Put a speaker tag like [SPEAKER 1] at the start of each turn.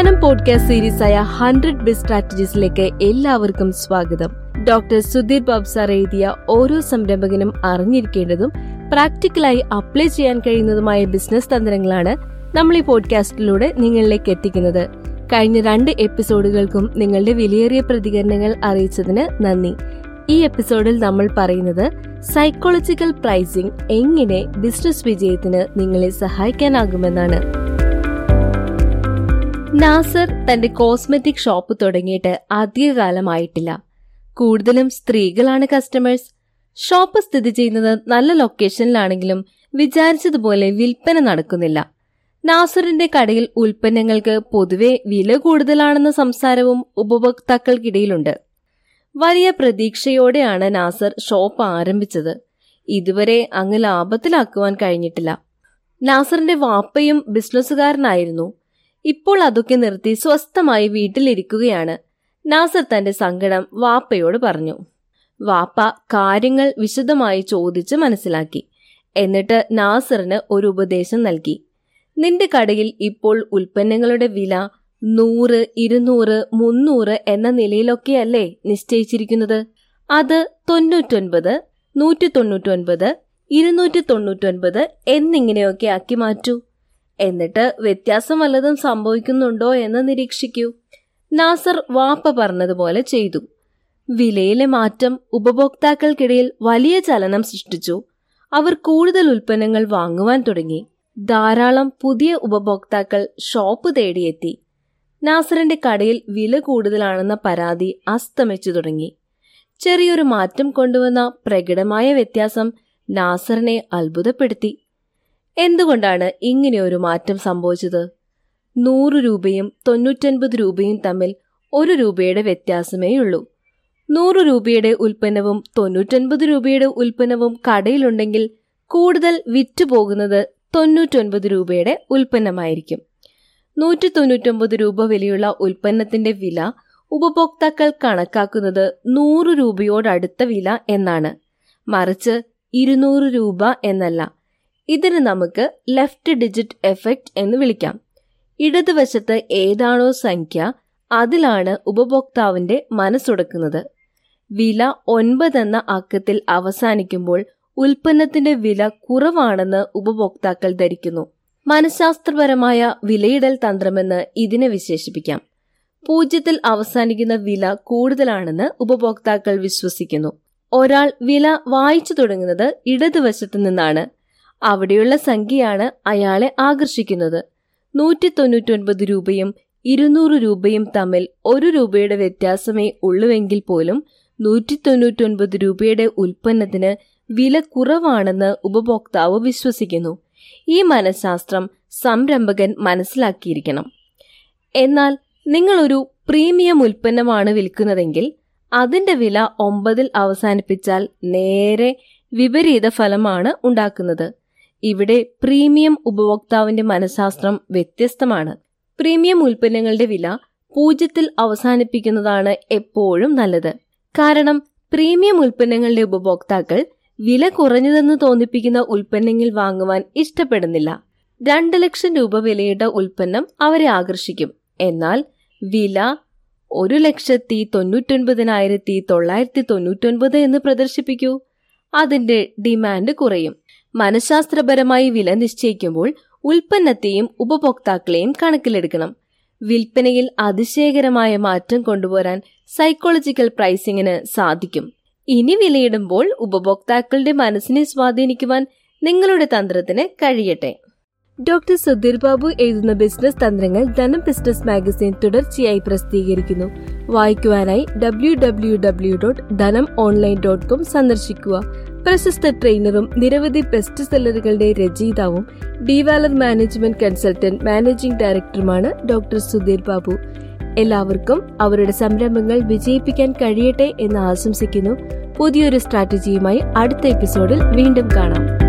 [SPEAKER 1] ധനം പോഡ്കാസ്റ്റ് സീരീസായ hundred biz സ്ട്രാറ്റജീസിലേക്ക് എല്ലാവർക്കും സ്വാഗതം. ഡോക്ടർ സുധീർ ബാബ് സാർ എഴുതിയ ഓരോ സംരംഭകനും അറിഞ്ഞിരിക്കേണ്ടതും പ്രാക്ടിക്കലായി അപ്ലൈ ചെയ്യാൻ കഴിയുന്നതുമായ ബിസിനസ് തന്ത്രങ്ങളാണ് നമ്മൾ ഈ പോഡ്കാസ്റ്റിലൂടെ നിങ്ങളിലേക്ക് എത്തിക്കുന്നത്. കഴിഞ്ഞ രണ്ട് എപ്പിസോഡുകൾക്കും നിങ്ങളുടെ വിലയേറിയ പ്രതികരണങ്ങൾ അറിയിച്ചതിന് നന്ദി. ഈ എപ്പിസോഡിൽ നമ്മൾ പറയുന്നത് സൈക്കോളജിക്കൽ പ്രൈസിംഗ് എങ്ങനെ ബിസിനസ് വിജയത്തിന് നിങ്ങളെ സഹായിക്കാനാകുമെന്നാണ്. നാസർ തന്റെ കോസ്മെറ്റിക് ഷോപ്പ് തുടങ്ങിയിട്ട് അധികകാലമായിട്ടില്ല. കൂടുതലും സ്ത്രീകളാണ് കസ്റ്റമേഴ്സ്. ഷോപ്പ് സ്ഥിതി ചെയ്യുന്നത് നല്ല ലൊക്കേഷനിലാണെങ്കിലും വിചാരിച്ചതുപോലെ വിൽപ്പന നടക്കുന്നില്ല. നാസറിന്റെ കടയിൽ ഉൽപ്പന്നങ്ങൾക്ക് പൊതുവെ വില കൂടുതലാണെന്ന സംസാരവും ഉപഭോക്താക്കൾക്കിടയിലുണ്ട്. വലിയ പ്രതീക്ഷയോടെയാണ് നാസർ ഷോപ്പ് ആരംഭിച്ചത്. ഇതുവരെ അങ്ങ് ലാഭത്തിലാക്കുവാൻ കഴിഞ്ഞിട്ടില്ല. നാസറിന്റെ വാപ്പയും ബിസിനസ്സുകാരനായിരുന്നു. ഇപ്പോൾ അതൊക്കെ നിർത്തി സ്വസ്ഥമായി വീട്ടിലിരിക്കുകയാണ്. നാസർ തന്റെ സങ്കടം വാപ്പയോട് പറഞ്ഞു. വാപ്പ കാര്യങ്ങൾ വിശദമായി ചോദിച്ച് മനസ്സിലാക്കി. എന്നിട്ട് നാസറിന് ഒരു ഉപദേശം നൽകി. നിന്റെ കടയിൽ ഇപ്പോൾ ഉൽപ്പന്നങ്ങളുടെ വില നൂറ് ഇരുന്നൂറ് മുന്നൂറ് എന്ന നിലയിലൊക്കെയല്ലേ നിശ്ചയിച്ചിരിക്കുന്നത്? അത് തൊണ്ണൂറ്റൊൻപത് നൂറ്റി തൊണ്ണൂറ്റൊൻപത് ഇരുന്നൂറ്റി തൊണ്ണൂറ്റൊൻപത് എന്നിങ്ങനെയൊക്കെ ആക്കി മാറ്റൂ. എന്നിട്ട് വ്യത്യാസം വല്ലതും സംഭവിക്കുന്നുണ്ടോ എന്ന് നിരീക്ഷിക്കൂ. നാസർ വാപ്പ പറഞ്ഞതുപോലെ ചെയ്തു. വിലയിലെ മാറ്റം ഉപഭോക്താക്കൾക്കിടയിൽ വലിയ ചലനം സൃഷ്ടിച്ചു. അവർ കൂടുതൽ ഉൽപ്പന്നങ്ങൾ വാങ്ങുവാൻ തുടങ്ങി. ധാരാളം പുതിയ ഉപഭോക്താക്കൾ ഷോപ്പ് തേടിയെത്തി. നാസറിന്റെ കടയിൽ വില കൂടുതലാണെന്ന പരാതി അസ്തമിച്ചു തുടങ്ങി. ചെറിയൊരു മാറ്റം കൊണ്ടുവന്ന പ്രകടമായ വ്യത്യാസം നാസറിനെ അത്ഭുതപ്പെടുത്തി. എന്തുകൊണ്ടാണ് ഇങ്ങനെ ഒരു മാറ്റം സംഭവിച്ചത്? നൂറ് രൂപയും തൊണ്ണൂറ്റൻപത് രൂപയും തമ്മിൽ ഒരു രൂപയുടെ വ്യത്യാസമേ ഉള്ളൂ. നൂറ് രൂപയുടെ ഉൽപ്പന്നവും തൊണ്ണൂറ്റൊൻപത് രൂപയുടെ ഉൽപ്പന്നവും കടയിലുണ്ടെങ്കിൽ കൂടുതൽ വിറ്റുപോകുന്നത് തൊണ്ണൂറ്റൊൻപത് രൂപയുടെ ഉൽപ്പന്നമായിരിക്കും. നൂറ്റി തൊണ്ണൂറ്റൊമ്പത് രൂപ വിലയുള്ള ഉൽപ്പന്നത്തിന്റെ വില ഉപഭോക്താക്കൾ കണക്കാക്കുന്നത് നൂറ് രൂപയോടടുത്ത വില എന്നാണ്. മറിച്ച് ഇരുന്നൂറ് രൂപ എന്നല്ല ഇതിന് നമുക്ക് ലെഫ്റ്റ് ഡിജിറ്റ് എഫക്റ്റ് എന്ന് വിളിക്കാം. ഇടതുവശത്ത് ഏതാണോ സംഖ്യ അതിലാണ് ഉപഭോക്താവിന്റെ മനസ്സുടക്കുന്നത്. വില ഒൻപത് എന്ന അക്കത്തിൽ അവസാനിക്കുമ്പോൾ ഉൽപ്പന്നത്തിന്റെ വില കുറവാണെന്ന് ഉപഭോക്താക്കൾ ധരിക്കുന്നു. മനഃശാസ്ത്രപരമായ വിലയിടൽ തന്ത്രമെന്ന് ഇതിനെ വിശേഷിപ്പിക്കാം. പൂജ്യത്തിൽ അവസാനിക്കുന്ന വില കൂടുതലാണെന്ന് ഉപഭോക്താക്കൾ വിശ്വസിക്കുന്നു. ഒരാൾ വില വായിച്ചു തുടങ്ങുന്നത് ഇടതുവശത്തു നിന്നാണ്. അവിടെയുള്ള സംഖ്യയാണ് അയാളെ ആകർഷിക്കുന്നത്. നൂറ്റി തൊണ്ണൂറ്റൊൻപത് രൂപയും ഇരുന്നൂറ് രൂപയും തമ്മിൽ ഒരു രൂപയുടെ വ്യത്യാസമേ ഉള്ളുവെങ്കിൽ പോലും നൂറ്റി തൊണ്ണൂറ്റൊൻപത് രൂപയുടെ ഉൽപ്പന്നത്തിന് വില കുറവാണെന്ന് ഉപഭോക്താവ് വിശ്വസിക്കുന്നു. ഈ മനഃശാസ്ത്രം സംരംഭകൻ മനസ്സിലാക്കിയിരിക്കണം. എന്നാൽ നിങ്ങളൊരു പ്രീമിയം ഉൽപ്പന്നമാണ് വിൽക്കുന്നതെങ്കിൽ അതിന്റെ വില ഒമ്പതിൽ അവസാനിപ്പിച്ചാൽ നേരെ വിപരീത ഫലമാണ് ഉണ്ടാക്കുന്നത്. ഇവിടെ പ്രീമിയം ഉപഭോക്താവിന്റെ മനഃശാസ്ത്രം വ്യത്യസ്തമാണ്. പ്രീമിയം ഉൽപ്പന്നങ്ങളുടെ വില പൂജ്യത്തിൽ അവസാനിപ്പിക്കുന്നതാണ് എപ്പോഴും നല്ലത്. കാരണം പ്രീമിയം ഉൽപ്പന്നങ്ങളുടെ ഉപഭോക്താക്കൾ വില കുറഞ്ഞതെന്ന് തോന്നിപ്പിക്കുന്ന ഉൽപ്പന്നങ്ങൾ വാങ്ങുവാൻ ഇഷ്ടപ്പെടുന്നില്ല. രണ്ട് ലക്ഷം രൂപ വിലയുടെ ഉൽപ്പന്നം അവരെ ആകർഷിക്കും. എന്നാൽ വില ഒരു ലക്ഷത്തി തൊണ്ണൂറ്റൊൻപതിനായിരത്തി തൊള്ളായിരത്തി തൊണ്ണൂറ്റൊൻപത് എന്ന് പ്രദർശിപ്പിക്കൂ. അതിന്റെ ഡിമാൻഡ് കുറയും. മനഃശാസ്ത്രപരമായി വില നിശ്ചയിക്കുമ്പോൾ ഉൽപ്പന്നത്തെയും ഉപഭോക്താക്കളെയും കണക്കിലെടുക്കണം. വിൽപ്പനയിൽ അതിശയകരമായ മാറ്റം കൊണ്ടുവരാൻ സൈക്കോളജിക്കൽ പ്രൈസിങ്ങിന് സാധിക്കും. ഇനി വിലയിടുമ്പോൾ ഉപഭോക്താക്കളുടെ മനസ്സിനെ സ്വാധീനിക്കുവാൻ നിങ്ങളുടെ തന്ത്രത്തിന് കഴിയട്ടെ. ഡോക്ടർ സുധീർ ബാബു എഴുതുന്ന ബിസിനസ് തന്ത്രങ്ങൾ ധനം ബിസിനസ് മാഗസിൻ തുടർച്ചയായി പ്രസിദ്ധീകരിക്കുന്നു. വായിക്കുവാനായി W W W dot Dhanam online dot com സന്ദർശിക്കുക. പ്രശസ്ത ട്രെയിനറും നിരവധി ബെസ്റ്റ് സെല്ലറുകളുടെ രചയിതാവും ഡിവാലർ മാനേജ്മെന്റ് കൺസൾട്ടന്റ് മാനേജിംഗ് ഡയറക്ടറുമാണ് ഡോക്ടർ സുധീർ ബാബു. എല്ലാവർക്കും അവരുടെ സംരംഭങ്ങൾ വിജയിപ്പിക്കാൻ കഴിയട്ടെ എന്ന് ആശംസിക്കുന്നു. പുതിയൊരു സ്ട്രാറ്റജിയുമായി അടുത്ത എപ്പിസോഡിൽ വീണ്ടും കാണാം.